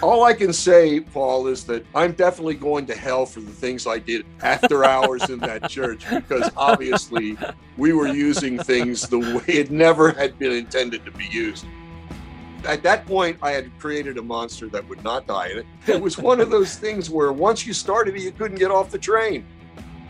All I can say, Paul, is that I'm definitely going to hell for the things I did after hours in that church because obviously we were using things the way it never had been intended to be used. At that point, I had created a monster that would not die. And it, it was one of those things where once you started it, you couldn't get off the train.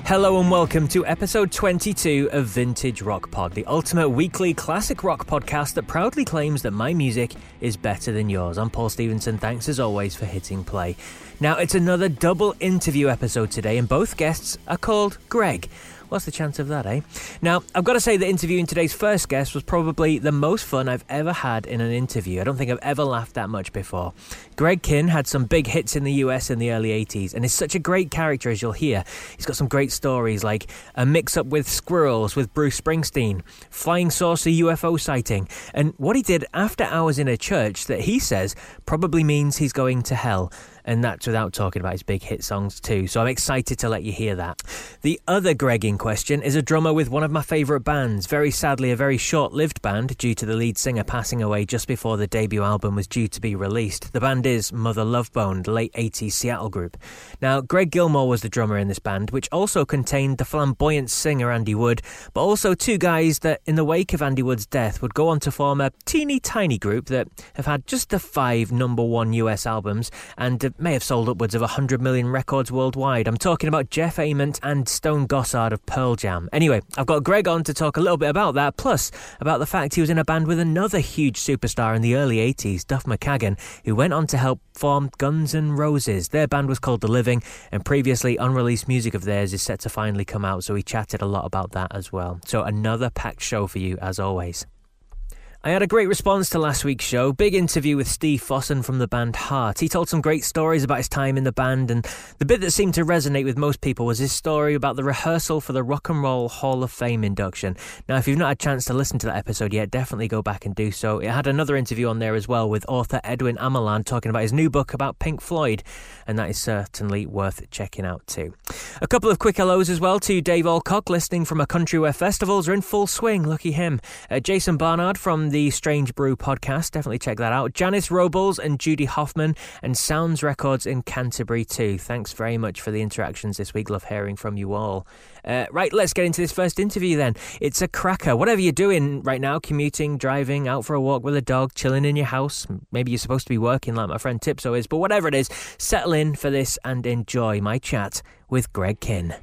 Hello and welcome to episode 22 of Vintage Rock Pod, the ultimate weekly classic rock podcast that proudly claims that my music is better than yours. I'm Paul Stevenson. Thanks as always for hitting play. Now, it's another double interview episode today, and both guests are called Greg. What's the chance of that, eh? Now, I've got to say that interviewing today's first guest was probably the most fun I've ever had in an interview. I don't think I've ever laughed that much before. Greg Kihn had some big hits in the US in the early 80s and is such a great character, as you'll hear. He's got some great stories like a mix up with squirrels with Bruce Springsteen, flying saucer UFO sighting, and what he did after hours in a church that he says probably means he's going to hell and that's without talking about his big hit songs too. So I'm excited to let you hear that. The other Greg in question is a drummer with one of my favourite bands. Very sadly, a very short lived band due to the lead singer passing away just before the debut album was due to be released. The band is Mother Love Bone, late 80s Seattle group. Now, Greg Gilmore was the drummer in this band, which also contained the flamboyant singer Andy Wood, but also two guys that, in the wake of Andy Wood's death, would go on to form a teeny tiny group that have had just the five number one US albums and may have sold upwards of 100 million records worldwide. I'm talking about Jeff Ament and Stone Gossard of Pearl Jam. Anyway, I've got Greg on to talk a little bit about that, plus about the fact he was in a band with another huge superstar in the early 80s, Duff McKagan, who went on to help form Guns N' Roses. Their band was called The Living, and previously unreleased music of theirs is set to finally come out, so we chatted a lot about that as well. So, another packed show for you as always. I had a great response to last week's show. Big interview with Steve Fossen from the band Heart. He told some great stories about his time in the band, and the bit that seemed to resonate with most people was his story about the rehearsal for the Rock and Roll Hall of Fame induction. Now, if you've not had a chance to listen to that episode yet, definitely go back and do so. It had another interview on there as well with author Edwin Amelan talking about his new book about Pink Floyd, and that is certainly worth checking out too. A couple of quick hellos as well to Dave Alcock, listening from a country where festivals are in full swing. Lucky him. Uh, Jason Barnard from the Strange Brew podcast. Definitely check that out. Janice Robles and Judy Hoffman and Sounds Records in Canterbury too. Thanks very much for the interactions this week. Love hearing from you all. Uh, right, let's get into this first interview then. It's a cracker. Whatever you're doing right now, commuting, driving, out for a walk with a dog, chilling in your house. Maybe you're supposed to be working like my friend Tipso is, but whatever it is, settle in for this and enjoy my chat with Greg Kihn.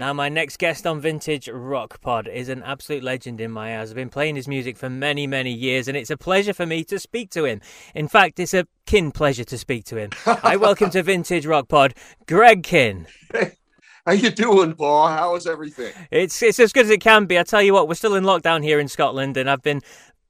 Now, my next guest on Vintage Rock Pod is an absolute legend in my eyes. I've been playing his music for many, many years, and it's a pleasure for me to speak to him. In fact, it's a kin pleasure to speak to him. I welcome to Vintage Rock Pod, Greg. Hey, how you doing, Paul? How is everything? It's it's as good as it can be. I tell you what, we're still in lockdown here in Scotland, and I've been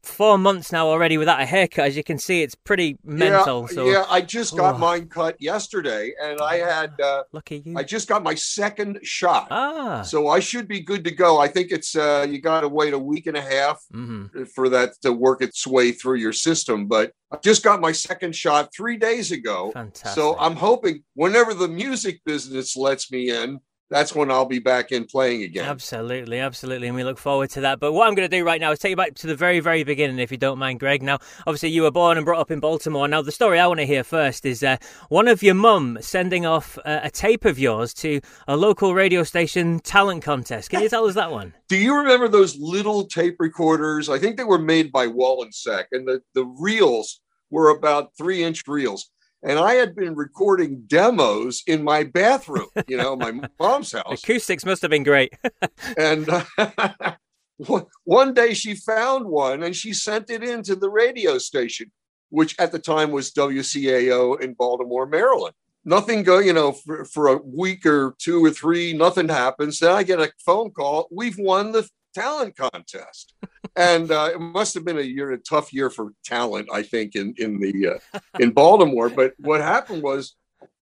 four months now already without a haircut. As you can see, it's pretty mental. Yeah, so. yeah I just got oh. mine cut yesterday, and I had uh, look at you. I just got my second shot, ah. so I should be good to go. I think it's uh, you got to wait a week and a half mm-hmm. for that to work its way through your system, but. I just got my second shot three days ago. Fantastic. So I'm hoping whenever the music business lets me in, that's when I'll be back in playing again. Absolutely, absolutely, and we look forward to that. But what I'm going to do right now is take you back to the very, very beginning, if you don't mind, Greg. Now, obviously, you were born and brought up in Baltimore. Now, the story I want to hear first is uh, one of your mum sending off uh, a tape of yours to a local radio station talent contest. Can you tell us that one? Do you remember those little tape recorders? I think they were made by Wollensak, and the the reels were about three inch reels and I had been recording demos in my bathroom, you know, my mom's house. Acoustics must have been great. and uh, one day she found one and she sent it into the radio station, which at the time was WCAO in Baltimore, Maryland. Nothing go, you know, for, for a week or two or three, nothing happens. Then I get a phone call. We've won the talent contest and uh, it must have been a year, a tough year for talent, I think, in in the uh, in Baltimore. But what happened was,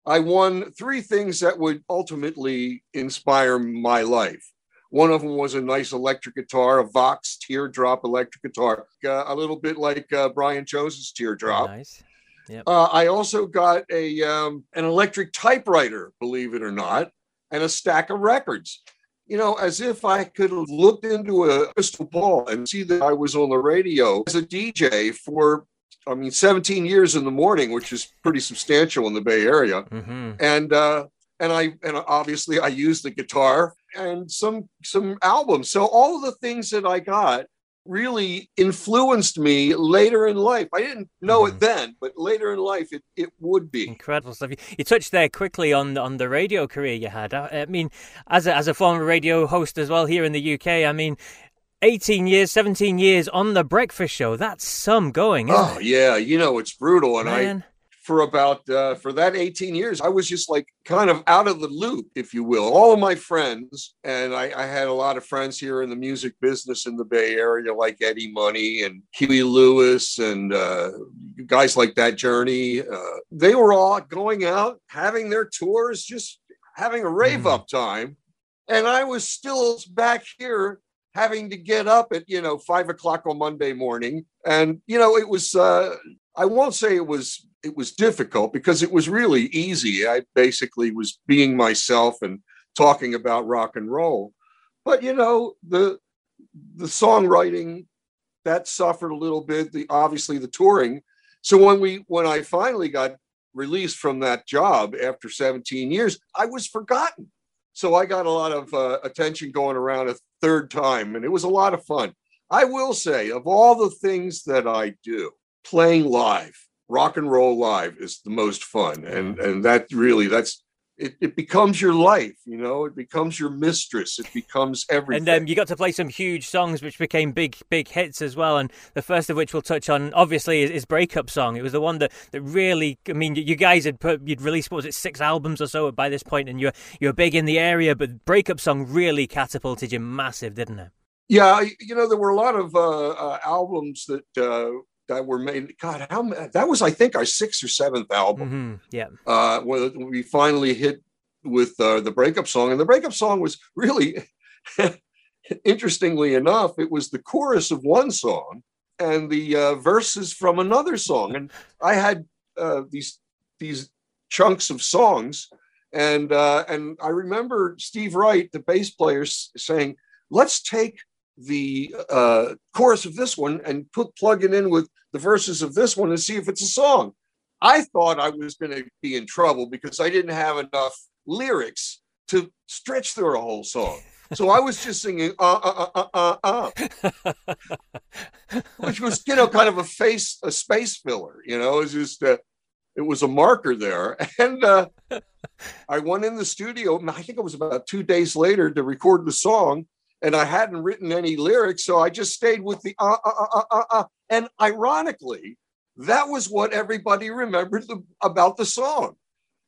I won three things that would ultimately inspire my life. One of them was a nice electric guitar, a Vox teardrop electric guitar, uh, a little bit like uh, Brian Jones's teardrop. Nice. Yep. Uh, I also got a um, an electric typewriter, believe it or not, and a stack of records you know, as if I could have looked into a crystal ball and see that I was on the radio as a DJ for I mean, 17 years in the morning, which is pretty substantial in the Bay Area. Mm-hmm. And uh, and I and obviously I used the guitar and some some albums. So all the things that I got really influenced me later in life. I didn't know mm. it mm-hmm. then, but later in life it, it would be. Incredible stuff. You touched there quickly on on the radio career you had. I mean, as a, as a former radio host as well here in the UK, I mean, 18 years, 17 years on the breakfast show. That's some going. oh, it? yeah. You know, it's brutal. And Man. I, for about, uh, for that 18 years, I was just like kind of out of the loop, if you will. All of my friends, and I, I had a lot of friends here in the music business in the Bay Area, like Eddie Money and Huey Lewis and uh, guys like that, Journey. Uh, they were all going out, having their tours, just having a rave mm. up time. And I was still back here having to get up at you know five o'clock on Monday morning, and you know it was. Uh, I won't say it was it was difficult because it was really easy. I basically was being myself and talking about rock and roll, but you know the the songwriting that suffered a little bit. The obviously the touring. So when we when I finally got released from that job after 17 years, I was forgotten. So I got a lot of uh, attention going around a third time, and it was a lot of fun. I will say, of all the things that I do, playing live, rock and roll live is the most fun, and and that really that's it, it becomes your life, you know. It becomes your mistress. It becomes everything. And um, you got to play some huge songs, which became big, big hits as well. And the first of which we'll touch on, obviously, is, is "Breakup Song." It was the one that, that really, I mean, you guys had put, you'd released what was it, six albums or so by this point, and you're you're big in the area. But "Breakup Song" really catapulted you massive, didn't it? Yeah, you know, there were a lot of uh, uh, albums that. Uh, that were made. God, how that was, I think, our sixth or seventh album. Mm-hmm. Yeah. Uh, when we finally hit with uh, the breakup song, and the breakup song was really, interestingly enough, it was the chorus of one song and the uh, verses from another song, and I had uh, these these chunks of songs, and uh, and I remember Steve Wright, the bass player, saying, "Let's take." The uh, chorus of this one and put plug it in with the verses of this one and see if it's a song. I thought I was going to be in trouble because I didn't have enough lyrics to stretch through a whole song. So I was just singing uh uh uh uh uh, uh. which was you know kind of a face a space filler. You know, it was just uh, it was a marker there, and uh, I went in the studio. I think it was about two days later to record the song, and I hadn't written any lyrics, so I just stayed with the uh uh uh uh uh. uh. And ironically, that was what everybody remembered the, about the song.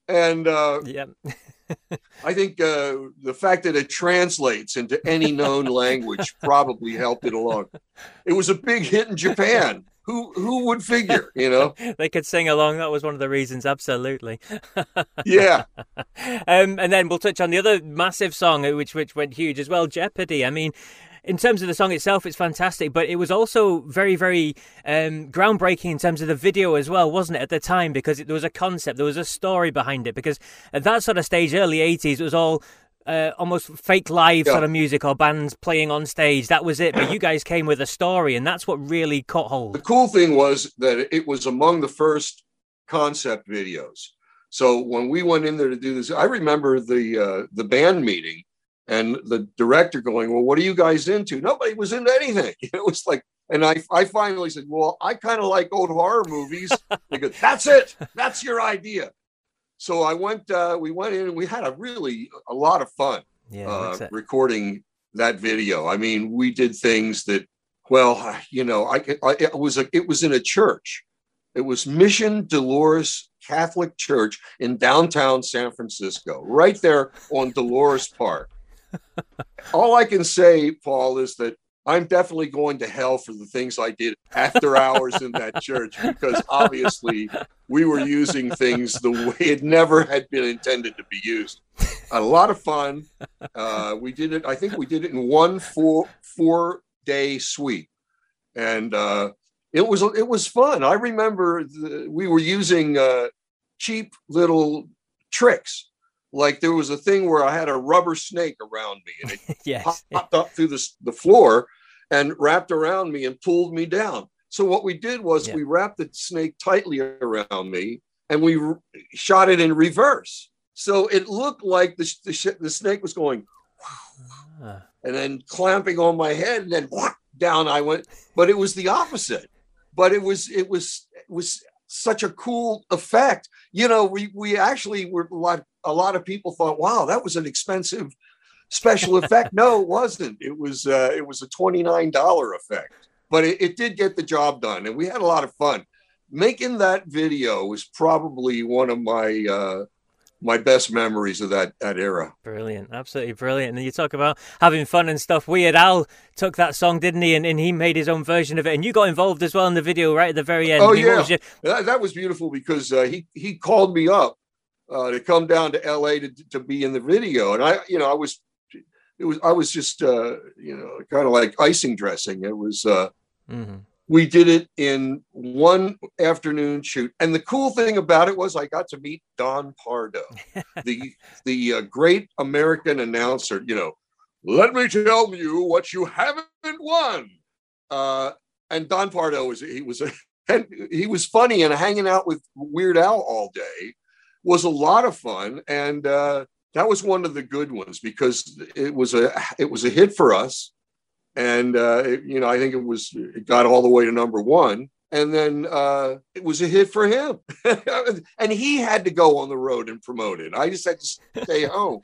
And uh, yeah. I think uh, the fact that it translates into any known language probably helped it along. It was a big hit in Japan who who would figure you know they could sing along that was one of the reasons absolutely yeah um, and then we'll touch on the other massive song uh, which which went huge as well jeopardy i mean in terms of the song itself, it's fantastic, but it was also very, very um, groundbreaking in terms of the video as well, wasn't it, at the time? Because it, there was a concept, there was a story behind it. Because at that sort of stage, early 80s, it was all uh, almost fake live yeah. sort of music or bands playing on stage. That was it. But you guys came with a story, and that's what really caught hold. The cool thing was that it was among the first concept videos. So when we went in there to do this, I remember the uh, the band meeting and the director going, "Well, what are you guys into?" Nobody was into anything. It was like, and I I finally said, "Well, I kind of like old horror movies." they go, "That's it. That's your idea." So I went. Uh, we went in and we had a really a lot of fun yeah, uh, recording that video. I mean, we did things that, well, you know, I, I it was a, it was in a church. It was Mission Dolores Catholic Church in downtown San Francisco, right there on Dolores Park. All I can say, Paul, is that I'm definitely going to hell for the things I did after hours in that church because obviously we were using things the way it never had been intended to be used. A lot of fun. Uh, we did it. I think we did it in one four four day sweep, and uh, it was it was fun. I remember the, we were using uh, cheap little tricks like there was a thing where I had a rubber snake around me and it yes. popped up through the, the floor and wrapped around me and pulled me down. So what we did was Yeah. we wrapped the snake tightly around me and we shot it in reverse. So it looked like the, sh- the, sh- the snake was going Ah. and then clamping on my head and then down I went. But it was the opposite. But it was it was it was such a cool effect. You know, we we actually were a lot a lot of people thought, wow, that was an expensive special effect. No, it wasn't. It was uh, it was a twenty nine dollar effect, but it, it did get the job done, and we had a lot of fun. Making that video was probably one of my uh, my best memories of that that era. Brilliant, absolutely brilliant. And you talk about having fun and stuff. Weird Al took that song, didn't he? And, and he made his own version of it. And you got involved as well in the video right at the very end. Oh, what yeah. was your- That, that was beautiful because uh, he he called me up uh, to come down to L.A. to to be in the video, and I you know I was it was I was just uh, you know kind of like icing dressing. It was uh, Mhm. we did it in one afternoon shoot, and the cool thing about it was I got to meet Don Pardo, the the uh, great American announcer. You know, let me tell you what you haven't won. Uh, and Don Pardo was he was a and he was funny and hanging out with Weird Al all day was a lot of fun and uh, that was one of the good ones because it was a it was a hit for us and uh, it- you know I think it was it got all the way to number one and then uh, it was a hit for him and he had to go on the road and promote it I just had to stay home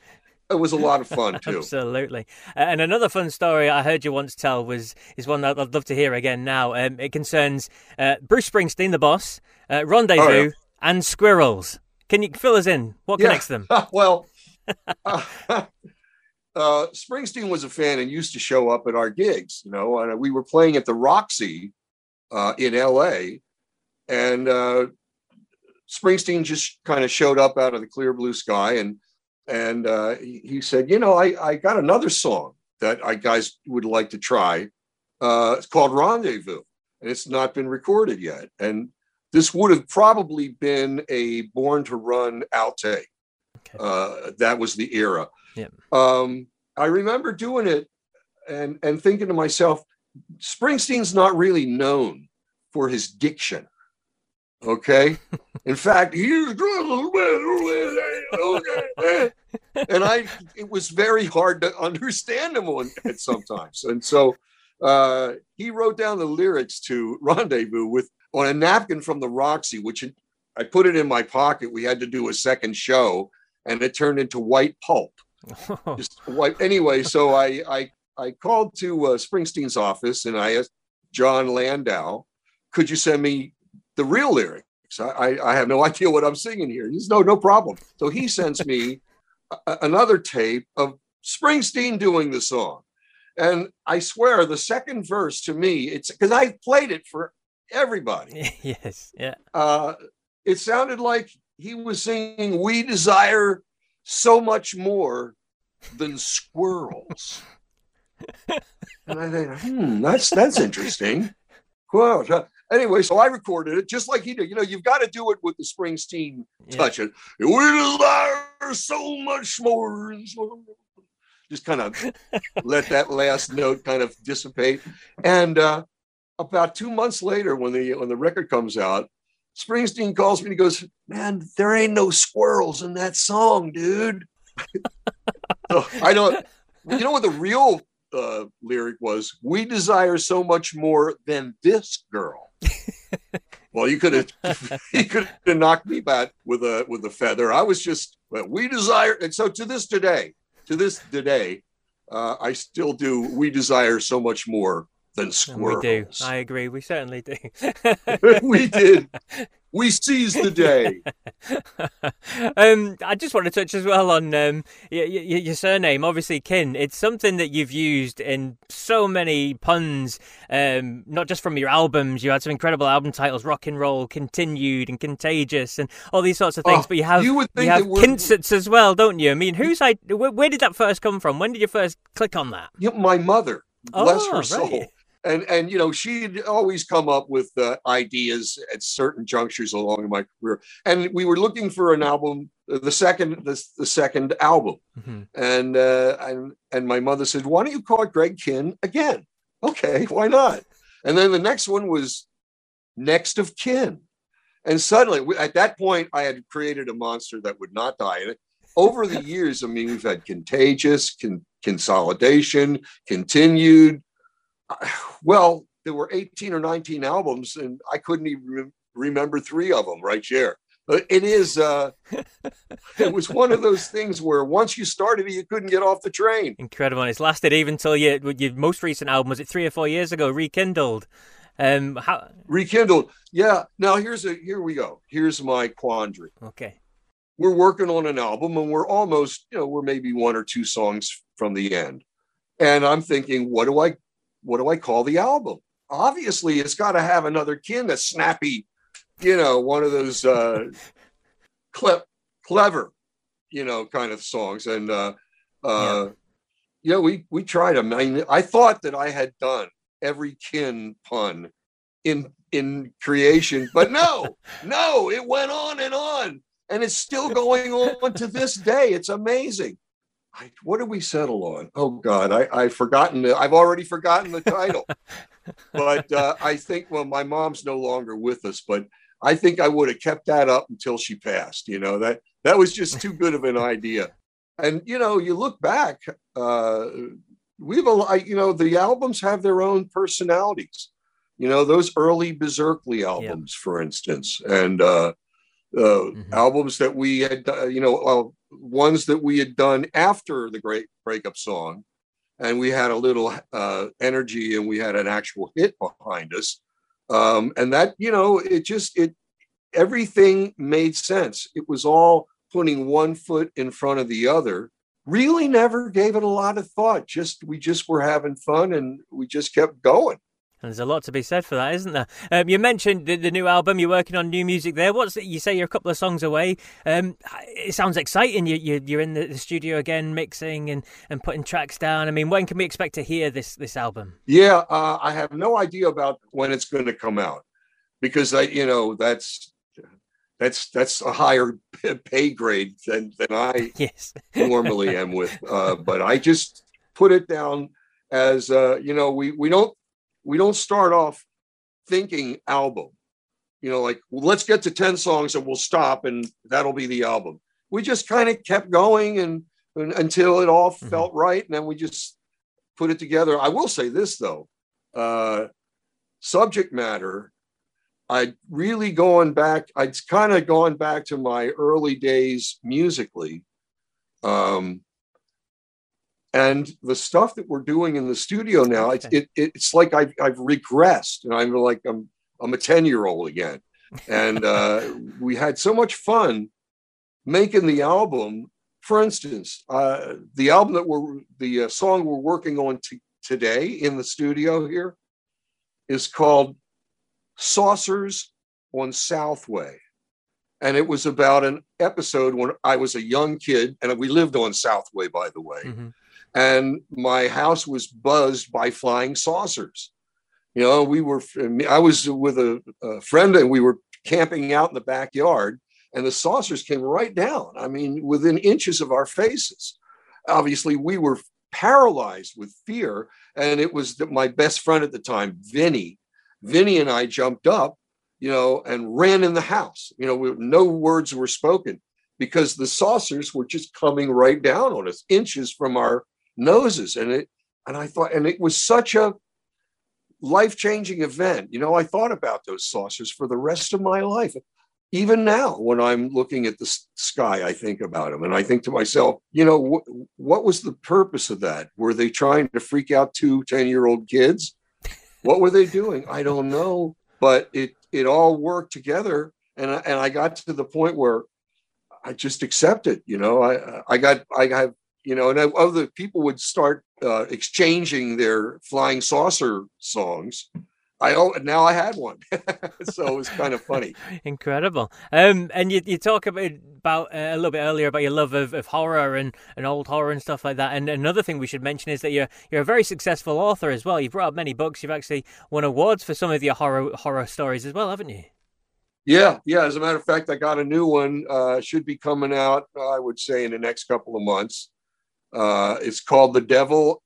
it was a lot of fun too Absolutely. And another fun story I heard you once tell was is one that I'd love to hear again now. Um, it concerns uh, Bruce Springsteen, the boss, uh, Rendezvous, Oh, yeah. and Squirrels. Can you fill us in? What Yeah. connects them? well, uh, uh, Springsteen was a fan and used to show up at our gigs, you know, and we were playing at the Roxy uh, in LA. And uh, Springsteen just kind of showed up out of the clear blue sky and and uh, he, said, you know, I, I got another song that I guys would like to try. Uh, it's called Rendezvous, and it's not been recorded yet. And this would have probably been a Born to Run outtake. Okay. Uh, that was the era. Yep. Um, I remember doing it and and thinking to myself, Springsteen's not really known for his diction. Okay. In fact, he's okay. and I it was very hard to understand him on at sometimes. And so uh, he wrote down the lyrics to Rendezvous with on a napkin from the Roxy, which I put it in my pocket. We had to do a second show, and it turned into white pulp. Just white. Anyway, so I I I called to uh, Springsteen's office and I asked Jon Landau, could you send me the real lyrics? I, I, I have no idea what I'm singing here. He says, no, no problem. So he sends me a- another tape of Springsteen doing the song. And I swear the second verse to me, it's because I played it for everybody. yes. Yeah. Uh, it sounded like he was singing, We desire so much more than squirrels. and I think, hmm, that's that's interesting. Well, anyway, so I recorded it just like he did. You know, you've got to do it with the Springsteen Yeah. touch. It. We desire so much more. Just kind of let that last note kind of dissipate. And uh, about two months later, when the when the record comes out, Springsteen calls me and he goes, "Man, there ain't no squirrels in that song, dude." so I don't. You know what the real uh, lyric was? We desire so much more than this girl. well, you could have you could have knocked me back with a with a feather. I was just well, we desire, and so to this today, to this today, uh, I still do. We desire so much more than And we do. I agree. We certainly do. we did. We seized the day. um, I just want to touch as well on um, y- y- your surname, obviously Kihn. It's something that you've used in so many puns, um, not just from your albums. You had some incredible album titles, Rock and Roll, Kihntinued, and Kihntagious, and all these sorts of things. Oh, but you have you would think have that we're- Kinsets as well, don't you? I mean, whose I? Where, where did that first come from? When did you first click on that? You my mother, bless Oh, her right. soul. And and you know she'd always come up with uh, ideas at certain junctures along my career. And we were looking for an album, uh, the second the, the second album. Mhm. And uh, and and my mother said, "Why don't you call it Greg Kihn again?" Okay, why not? And then the next one was Next of Kihn. And suddenly, at that point, I had created a monster that would not die. Over the years, I mean, we've had Kihntagious, con- Kihnsolidation, Kihntinued. Well, there were 18 or 19 albums, and I couldn't even re- remember three of them right here. But it is, uh, it was one of those things where once you started it, you couldn't get off the train. Incredible. And it's lasted even till your, your most recent album, was it three or four years ago, Rekihndled? Um, how rekindled? Yeah. Now here's a here we go. Here's my quandary. Okay. We're working on an album, and we're almost you know we're maybe one or two songs from the end, and I'm thinking, what do I what do I call the album? Obviously, it's got to have another kin, a snappy, you know, one of those uh, cle- clever, you know, kind of songs. And uh, uh, yeah. yeah, we we tried them. I mean, I thought that I had done every kin pun in in creation but no no it went on and on and it's still going on to this day it's amazing I, what did we settle on? Oh god I, i've forgotten the, i've already forgotten the title. But uh, i think well my mom's no longer with us but i think i would have kept that up until she passed you know that that was just too good of an idea. And you know you look back uh, we've a you know the albums have their own personalities. You know those early Beserkley albums for instance and uh, uh mm-hmm. albums that we had uh, you know uh, ones that we had done after the great breakup song and we had a little uh, energy and we had an actual hit behind us um, and that you know it just it everything made sense it was all putting one foot in front of the other really never gave it a lot of thought. Just we just were having fun and we just kept going. And there's a lot to be said for that, isn't there? Um, you mentioned the, the, new album. You're working on new music there. What's it, you say? You're a couple of songs away. Um, it sounds exciting. You, you, you're in the, the, studio again, mixing and, and putting tracks down. I mean, when can we expect to hear this this album? Yeah, uh, I have no idea about when it's going to come out because I, you know, that's that's that's a higher pay grade than than I yes. normally am with. Uh, but I just put it down as uh, you know we we don't we don't start off thinking album. You know, like well, let's get to ten songs and we'll stop and that'll be the album. We just kind of kept going and, and, until it all mm-hmm. felt right, and then we just put it together. I will say this though, uh, subject matter I'd really gone back, I'd kind of gone back to my early days musically. Um, and the stuff that we're doing in the studio now, it, it, it's like I've, I've regressed and I'm like, I'm, I'm a 10 year old again. And uh, we had so much fun making the album. For instance, uh, the album that we're, the uh, song we're working on t- today in the studio here is called Saucers on Southway. And it was about an episode when I was a young kid, and we lived on Southway, by the way. Mm-hmm. And my house was buzzed by flying saucers. You know, we were, I was with a, a friend and we were camping out in the backyard, and the saucers came right down. I mean, within inches of our faces. Obviously, we were paralyzed with fear. And it was my best friend at the time, Vinny, Vinny and I jumped up, you know, and ran in the house. You know, we, no words were spoken because the saucers were just coming right down on us, inches from our noses. And it, and I thought, and it was such a life changing event. You know, I thought about those saucers for the rest of my life. Even now, when I'm looking at the sky, I think about them and I think to myself, you know, wh- what was the purpose of that? Were they trying to freak out two 10 year old kids? What were they doing? I don't know, but it it all worked together, and I, and I got to the point where I just accepted. You know, I I got I have you know, and other people would start uh, exchanging their flying saucer songs I oh now I had one, so it was kind of funny. Incredible. Um, and you you talk about about uh, a little bit earlier about your love of, of horror and, and old horror and stuff like that. And another thing we should mention is that you're you're a very successful author as well. You've brought out many books. You've actually won awards for some of your horror horror stories as well, haven't you? Yeah, yeah. As a matter of fact, I got a new one. Uh, should be coming out. I would say in the next couple of months. Uh, it's called "The Devil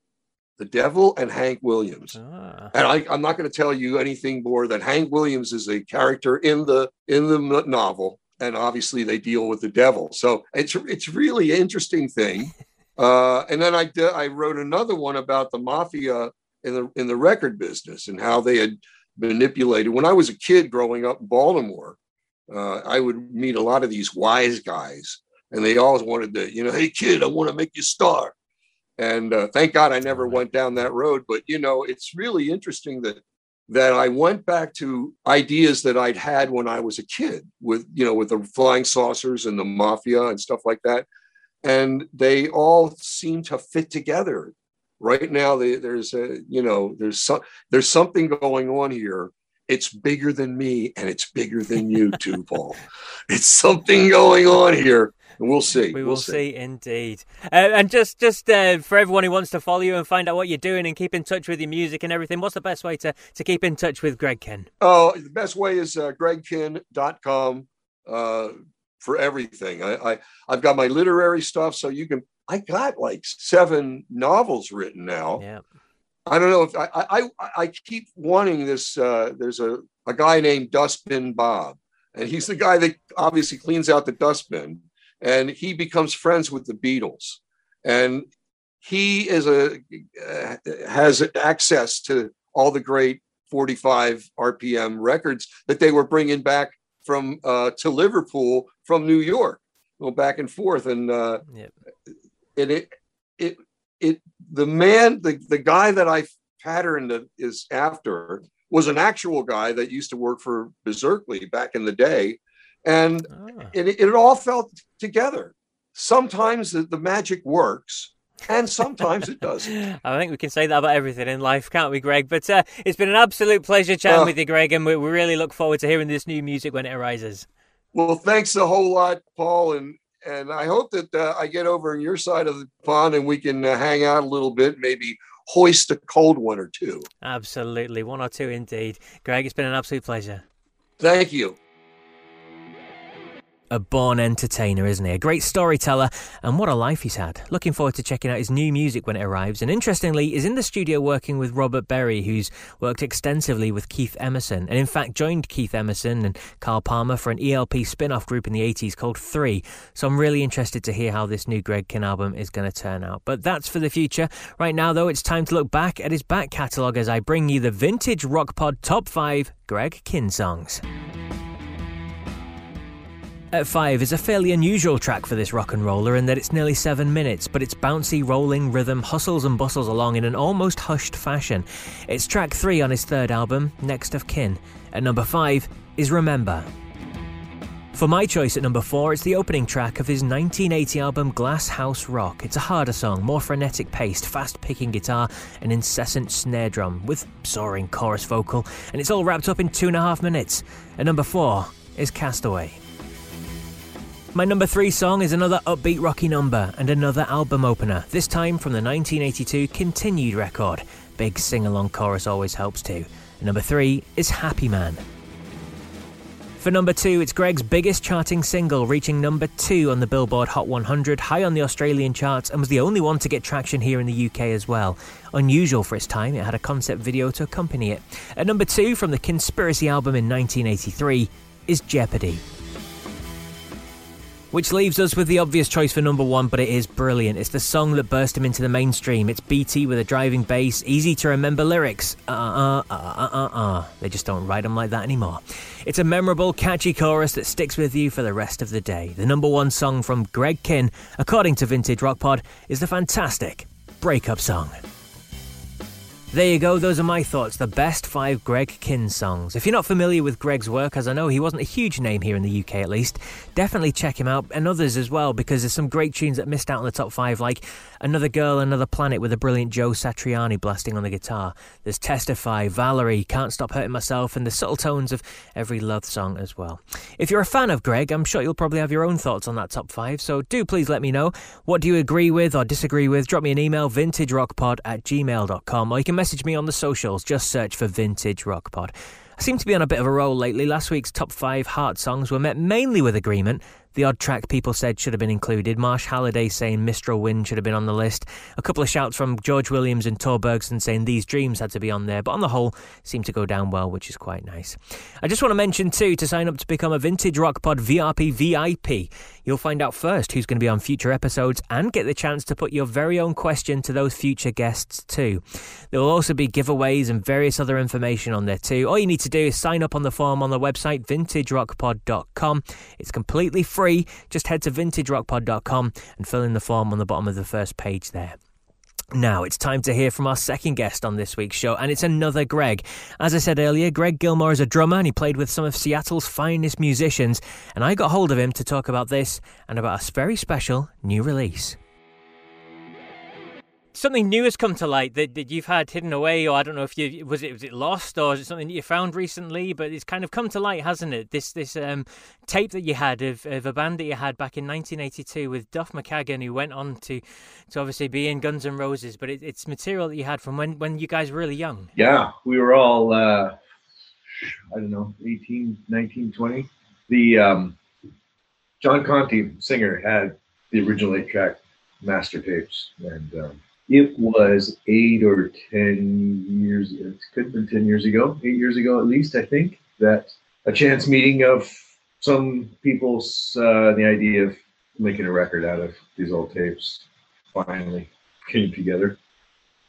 the devil and Hank Williams. Ah. And I, am not going to tell you anything more than Hank Williams is a character in the in the novel, and obviously they deal with the devil. So it's it's really interesting thing. Uh, and then I I wrote another one about the mafia in the in the record business and how they had manipulated. When I was a kid growing up in Baltimore, uh, I would meet a lot of these wise guys, and they always wanted to, you know, hey kid, I want to make you star. And uh, thank God I never went down that road. But you know, it's really interesting that that I went back to ideas that I'd had when I was a kid, with you know, with the flying saucers and the mafia and stuff like that, and they all seem to fit together. Right now, they, there's a you know, there's some there's something going on here it's bigger than me and it's bigger than you too, Paul. It's something going on here. And we'll see. We will we'll see. see. indeed. Uh, and just, just uh, for everyone who wants to follow you and find out what you're doing and keep in touch with your music and everything, what's the best way to, to keep in touch with Greg Kihn? Oh, the best way is uh, gregkihn.com uh, for everything. I, I I've got my literary stuff, so you can. I got like seven novels written now. Yeah. I don't know if I I, I keep wanting this. Uh, there's a, a guy named Dustbin Bob, and he's the guy that obviously cleans out the dustbin, and he becomes friends with the Beatles, and he is a uh, has access to all the great 45 RPM records that they were bringing back from uh, to Liverpool from New York, go back and forth, and uh, yep. and it it it the man the, the guy that i patterned is after was an actual guy that used to work for Beserkley back in the day and ah. it, it all felt together sometimes the, the magic works and sometimes it doesn't. I think we can say that about everything in life, can't we, Greg? But uh, it's been an absolute pleasure chatting uh, with you, Greg, and we, we really look forward to hearing this new music when it arises. Well, thanks a whole lot, Paul, and and I hope that uh, I get over on your side of the pond and we can uh, hang out a little bit, maybe hoist a cold one or two. Absolutely, one or two indeed. Greg, it's been an absolute pleasure. Thank you a born entertainer, isn't he? A great storyteller, and what a life he's had. Looking forward to checking out his new music when it arrives. And interestingly, is in the studio working with Robert Berry, who's worked extensively with Keith Emerson, and in fact joined Keith Emerson and Carl Palmer for an ELP spin off group in the 80s called Three. So I'm really interested to hear how this new Greg Kihn album is going to turn out. But that's for the future. Right now, though, it's time to look back at his back catalogue as I bring you the vintage rock pod top five Greg Kihn songs. At 5 is a fairly unusual track for this rock and roller in that it's nearly 7 minutes, but its bouncy, rolling rhythm hustles and bustles along in an almost hushed fashion. It's track 3 on his third album, Next of Kihn. At number 5 is Remember. For my choice at number 4, it's the opening track of his 1980 album Glass House Rock. It's a harder song, more frenetic paced, fast picking guitar, and incessant snare drum, with soaring chorus vocal, and it's all wrapped up in two and a half minutes. At number 4 is Castaway. My number three song is another upbeat rocky number and another album opener, this time from the 1982 Kihntinued record. Big sing along chorus always helps too. Number three is Happy Man. For number two, it's Greg's biggest charting single, reaching number two on the Billboard Hot 100, high on the Australian charts, and was the only one to get traction here in the UK as well. Unusual for its time, it had a concept video to accompany it. At number two, from the Kihnspiracy album in 1983, is Jeopardy. Which leaves us with the obvious choice for number one, but it is brilliant. It's the song that burst him into the mainstream. It's BT with a driving bass, easy to remember lyrics. Uh uh uh uh uh uh. They just don't write them like that anymore. It's a memorable, catchy chorus that sticks with you for the rest of the day. The number one song from Greg Kihn, according to Vintage Rock Pod, is the fantastic Breakup Song. There you go, those are my thoughts, the best five Greg Kihn songs. If you're not familiar with Greg's work, as I know he wasn't a huge name here in the UK at least, definitely check him out and others as well because there's some great tunes that missed out on the top five, like Another Girl, Another Planet with a brilliant Joe Satriani blasting on the guitar. There's Testify, Valerie, Can't Stop Hurting Myself, and the subtle tones of every love song as well. If you're a fan of Greg, I'm sure you'll probably have your own thoughts on that top five, so do please let me know. What do you agree with or disagree with? Drop me an email, vintagerockpod at gmail.com, or you can message me on the socials. Just search for Vintage Rock Pod. I seem to be on a bit of a roll lately. Last week's top five heart songs were met mainly with agreement, The odd track people said should have been included. Marsh Halliday saying Mistral Wind should have been on the list. A couple of shouts from George Williams and Tor Bergson saying These Dreams had to be on there. But on the whole, seemed to go down well, which is quite nice. I just want to mention too to sign up to become a Vintage Rock Pod VRP VIP. You'll find out first who's going to be on future episodes and get the chance to put your very own question to those future guests too. There will also be giveaways and various other information on there too. All you need to do is sign up on the form on the website vintagerockpod.com. It's completely free. Just head to vintagerockpod.com and fill in the form on the bottom of the first page there. Now it's time to hear from our second guest on this week's show, and it's another Greg. As I said earlier, Greg Gilmore is a drummer and he played with some of Seattle's finest musicians, and I got hold of him to talk about this and about a very special new release something new has come to light that, that you've had hidden away, or I don't know if you was it was it lost or is it something that you found recently? But it's kind of come to light, hasn't it? This this um, tape that you had of, of a band that you had back in 1982 with Duff McKagan, who went on to to obviously be in Guns N' Roses. But it, it's material that you had from when when you guys were really young. Yeah, we were all uh, I don't know 18, 19, 20. The um, John Conti, singer, had the original eight track master tapes and. Um, it was eight or ten years. It could have been ten years ago, eight years ago at least. I think that a chance meeting of some people's uh, the idea of making a record out of these old tapes finally came together.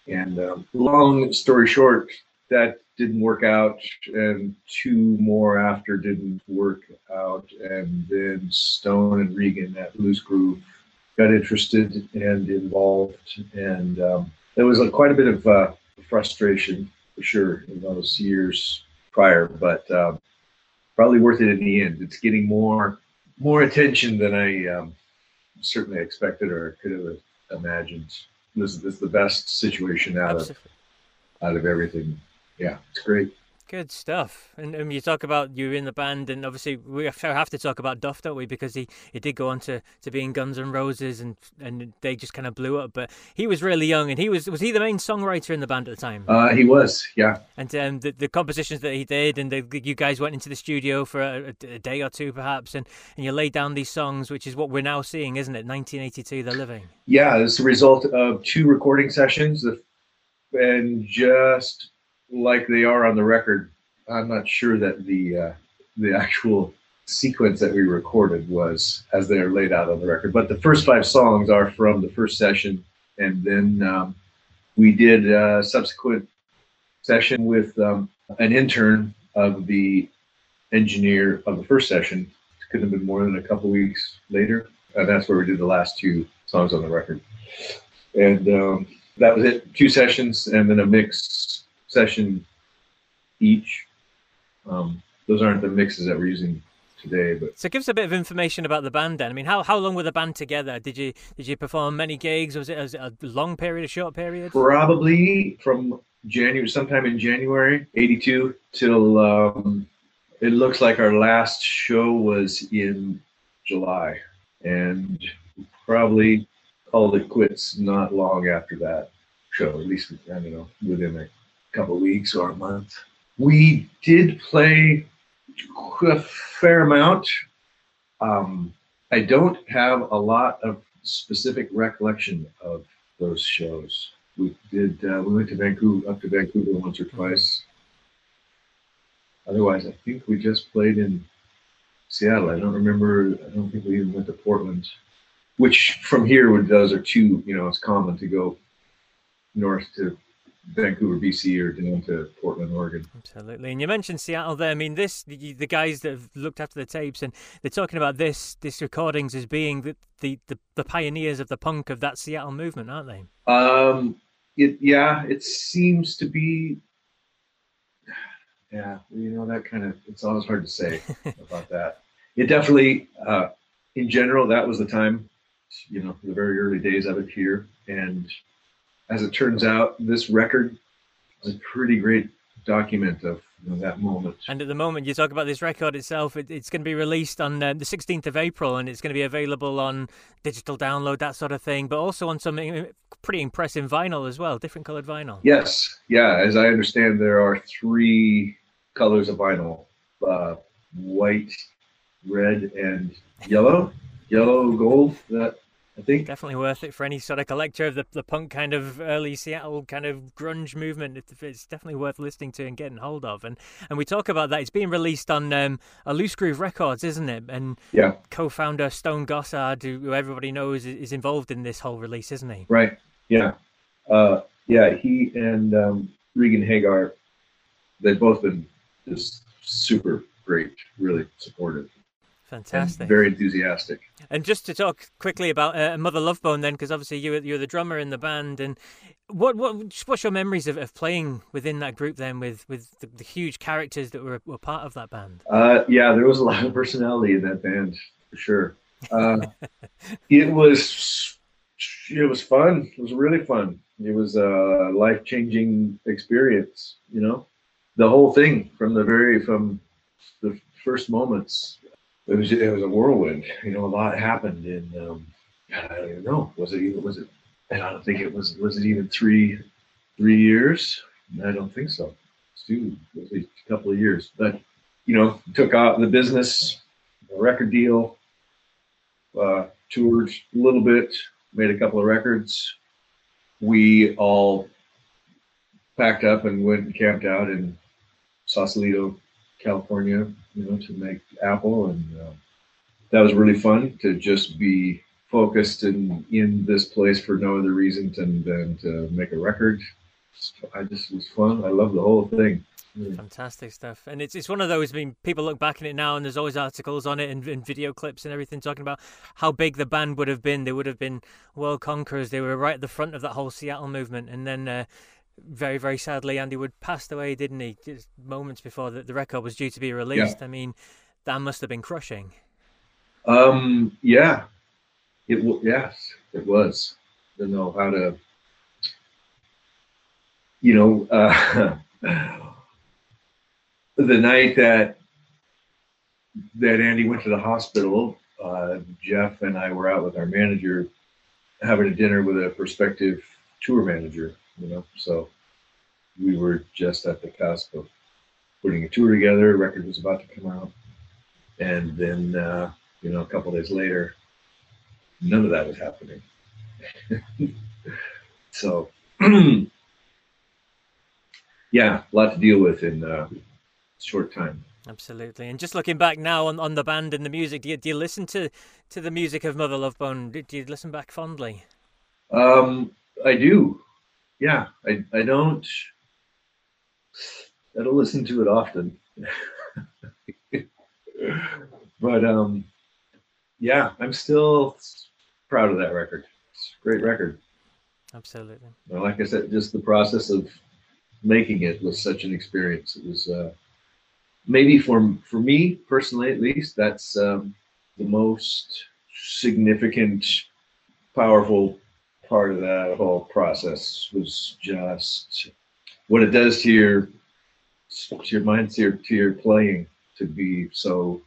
And um, long story short, that didn't work out, and two more after didn't work out, and then Stone and Regan at Loose Groove got interested and involved, and um, there was a, quite a bit of uh, frustration for sure in those years prior, but um, probably worth it in the end. It's getting more more attention than I um, certainly expected or could have imagined. This, this is the best situation out Absolutely. of out of everything. Yeah, it's great. Good stuff. And um, you talk about you in the band, and obviously we have to talk about Duff, don't we? Because he, he did go on to, to be in Guns N' Roses, and and they just kind of blew up. But he was really young, and he was was he the main songwriter in the band at the time? Uh, he was, yeah. And um, the the compositions that he did, and the, you guys went into the studio for a, a, day or two, perhaps, and, and you laid down these songs, which is what we're now seeing, isn't it? 1982, The Living. Yeah, it's a result of two recording sessions, and just like they are on the record. I'm not sure that the uh, the actual sequence that we recorded was as they're laid out on the record. But the first five songs are from the first session, and then um, we did a subsequent session with um, an intern of the engineer of the first session. It couldn't have been more than a couple weeks later, and that's where we did the last two songs on the record. And um, that was it. Two sessions, and then a mix session each. Um, those aren't the mixes that we're using today. But so, give us a bit of information about the band. Then, I mean, how how long were the band together? Did you did you perform many gigs? Was it, was it a long period, a short period? Probably from January, sometime in January '82 till um, it looks like our last show was in July, and probably called it quits not long after that show. At least I don't know within a couple of weeks or a month. We did play a fair amount. Um, I don't have a lot of specific recollection of those shows. We did. Uh, we went to Vancouver, up to Vancouver once or twice. Otherwise, I think we just played in Seattle. I don't remember. I don't think we even went to Portland. Which from here, those are two. You know, it's common to go north to Vancouver, BC, or down to Portland, Oregon. Absolutely. And you mentioned Seattle there. I mean, this the, the, guys that have looked after the tapes and they're talking about this this recordings as being the, the, the, the pioneers of the punk of that Seattle movement, aren't they? Um, it yeah, it seems to be. Yeah, you know that kind of. It's always hard to say about that. It definitely, uh, in general, that was the time. You know, the very early days of it here, and as it turns out, this record is a pretty great document of you know, that moment. And at the moment, you talk about this record itself, it, it's going to be released on uh, the 16th of April and it's going to be available on digital download, that sort of thing, but also on some uh, pretty impressive vinyl as well, different colored vinyl. Yes. Yeah. As I understand, there are three colors of vinyl uh, white, red and yellow, yellow gold. That I think definitely worth it for any sort of collector of the, the punk kind of early Seattle kind of grunge movement. It's definitely worth listening to and getting hold of. And and we talk about that. It's being released on um, a Loose Groove Records, isn't it? And yeah, co-founder Stone Gossard, who everybody knows is involved in this whole release, isn't he? Right. Yeah. Uh, yeah. He and um, Regan Hagar, they've both been just super great, really supportive. Fantastic. very enthusiastic. And just to talk quickly about uh, Mother Love Bone, then, because obviously you you're the drummer in the band, and what what what's your memories of, of playing within that group then, with with the, the huge characters that were, were part of that band? Uh, yeah, there was a lot of personality in that band for sure. Uh, it was it was fun. It was really fun. It was a life changing experience. You know, the whole thing from the very from the first moments it was it was a whirlwind. You know, a lot happened in um, I don't even know. Was it even was it? I don't think it was. Was it even three three years? I don't think so. Two, least a couple of years. But you know, took out the business, a record deal, uh, toured a little bit, made a couple of records. We all packed up and went and camped out in Sausalito, California, you know, to make Apple, and uh, that was really fun to just be focused and in this place for no other reason than, than to make a record. I just was fun. I love the whole thing. Fantastic stuff, and it's it's one of those. I mean, people look back on it now, and there's always articles on it and, and, video clips and everything talking about how big the band would have been. They would have been world conquerors. They were right at the front of that whole Seattle movement, and then uh, very, very sadly, Andy Wood passed away, didn't he? Just moments before the, the record was due to be released. Yeah. I mean, that must have been crushing. Um, yeah, it w- yes, it was. To know how to, you know, uh, the night that that Andy went to the hospital, uh, Jeff and I were out with our manager having a dinner with a prospective tour manager you know. So we were just at the cusp of putting a tour together. A record was about to come out, and then uh, you know a couple days later, none of that was happening. so yeah, a lot to deal with in uh, short time. Absolutely. And just looking back now on, on the band and the music, do you, do you listen to, to the music of Mother Love Bone? Do, do you listen back fondly? Um, I do yeah, I I don't I don't listen to it often. but um yeah, I'm still proud of that record. It's a great record. Absolutely. like I said, just the process of making it was such an experience. It was uh, maybe for for me personally, at least, that's um, the most significant, powerful part of that whole process was just what it does to your to your mind, to your to your playing, to be so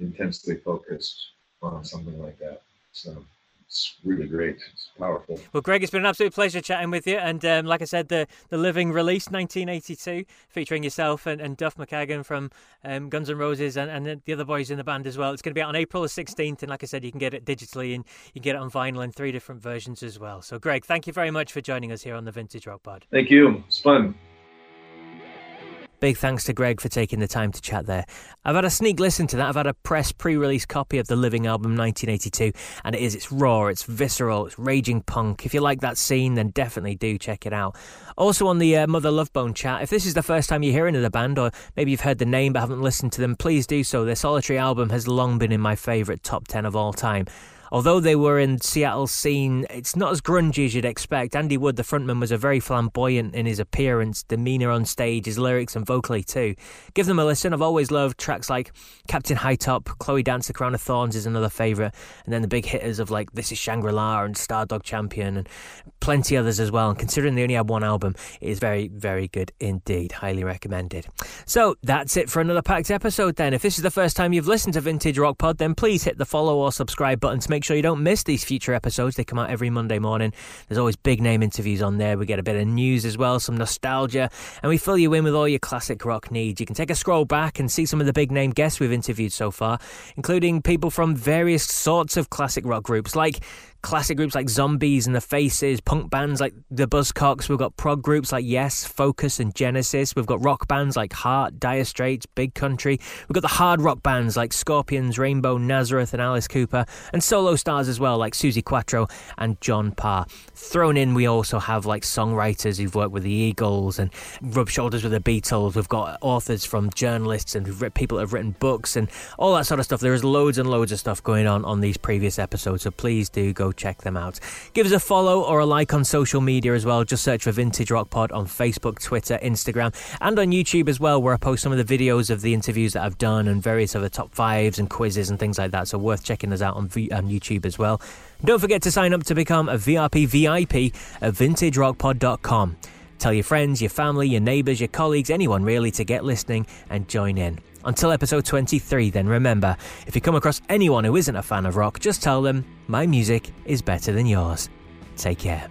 intensely focused on something like that. So it's really great. It's powerful. Well, Greg, it's been an absolute pleasure chatting with you. And um, like I said, the the Living release 1982, featuring yourself and, and Duff McKagan from um, Guns N' Roses and, and the other boys in the band as well. It's going to be out on April the 16th. And like I said, you can get it digitally and you can get it on vinyl in three different versions as well. So, Greg, thank you very much for joining us here on the Vintage Rock Pod. Thank you. It's fun. Big thanks to Greg for taking the time to chat there. I've had a sneak listen to that. I've had a press pre release copy of the Living album 1982, and it is, it's raw, it's visceral, it's raging punk. If you like that scene, then definitely do check it out. Also on the uh, Mother Love Bone chat, if this is the first time you're hearing of the band, or maybe you've heard the name but haven't listened to them, please do so. Their solitary album has long been in my favourite top 10 of all time although they were in Seattle's scene, it's not as grungy as you'd expect. Andy Wood, the frontman, was a very flamboyant in his appearance, demeanour on stage, his lyrics, and vocally too. Give them a listen. I've always loved tracks like Captain High Top, Chloe Dancer, Crown of Thorns is another favourite, and then the big hitters of like This Is Shangri La and Stardog Champion, and plenty others as well. And considering they only had one album, it is very, very good indeed. Highly recommended. So that's it for another packed episode then. If this is the first time you've listened to Vintage Rock Pod, then please hit the follow or subscribe button to make make sure you don't miss these future episodes. They come out every Monday morning. There's always big name interviews on there. We get a bit of news as well, some nostalgia, and we fill you in with all your classic rock needs. You can take a scroll back and see some of the big name guests we've interviewed so far, including people from various sorts of classic rock groups like classic groups like Zombies and The Faces, punk bands like The Buzzcocks. We've got prog groups like Yes, Focus, and Genesis. We've got rock bands like Heart, Dire Straits, Big Country. We've got the hard rock bands like Scorpions, Rainbow, Nazareth, and Alice Cooper, and solo stars as well like Suzi Quatro and John Parr. Thrown in, we also have like songwriters who've worked with the Eagles and rubbed shoulders with the Beatles. We've got authors from journalists and people that have written books and all that sort of stuff. There is loads and loads of stuff going on on these previous episodes, so please do go check them out. Give us a follow or a like on social media as well. Just search for Vintage Rock Pod on Facebook, Twitter, Instagram, and on YouTube as well, where I post some of the videos of the interviews that I've done and various other top fives and quizzes and things like that. So worth checking us out on, v- on YouTube as well. Don't forget to sign up to become a VRP VIP at vintagerockpod.com. Tell your friends, your family, your neighbours, your colleagues, anyone really to get listening and join in. Until episode 23, then remember if you come across anyone who isn't a fan of rock, just tell them my music is better than yours. Take care.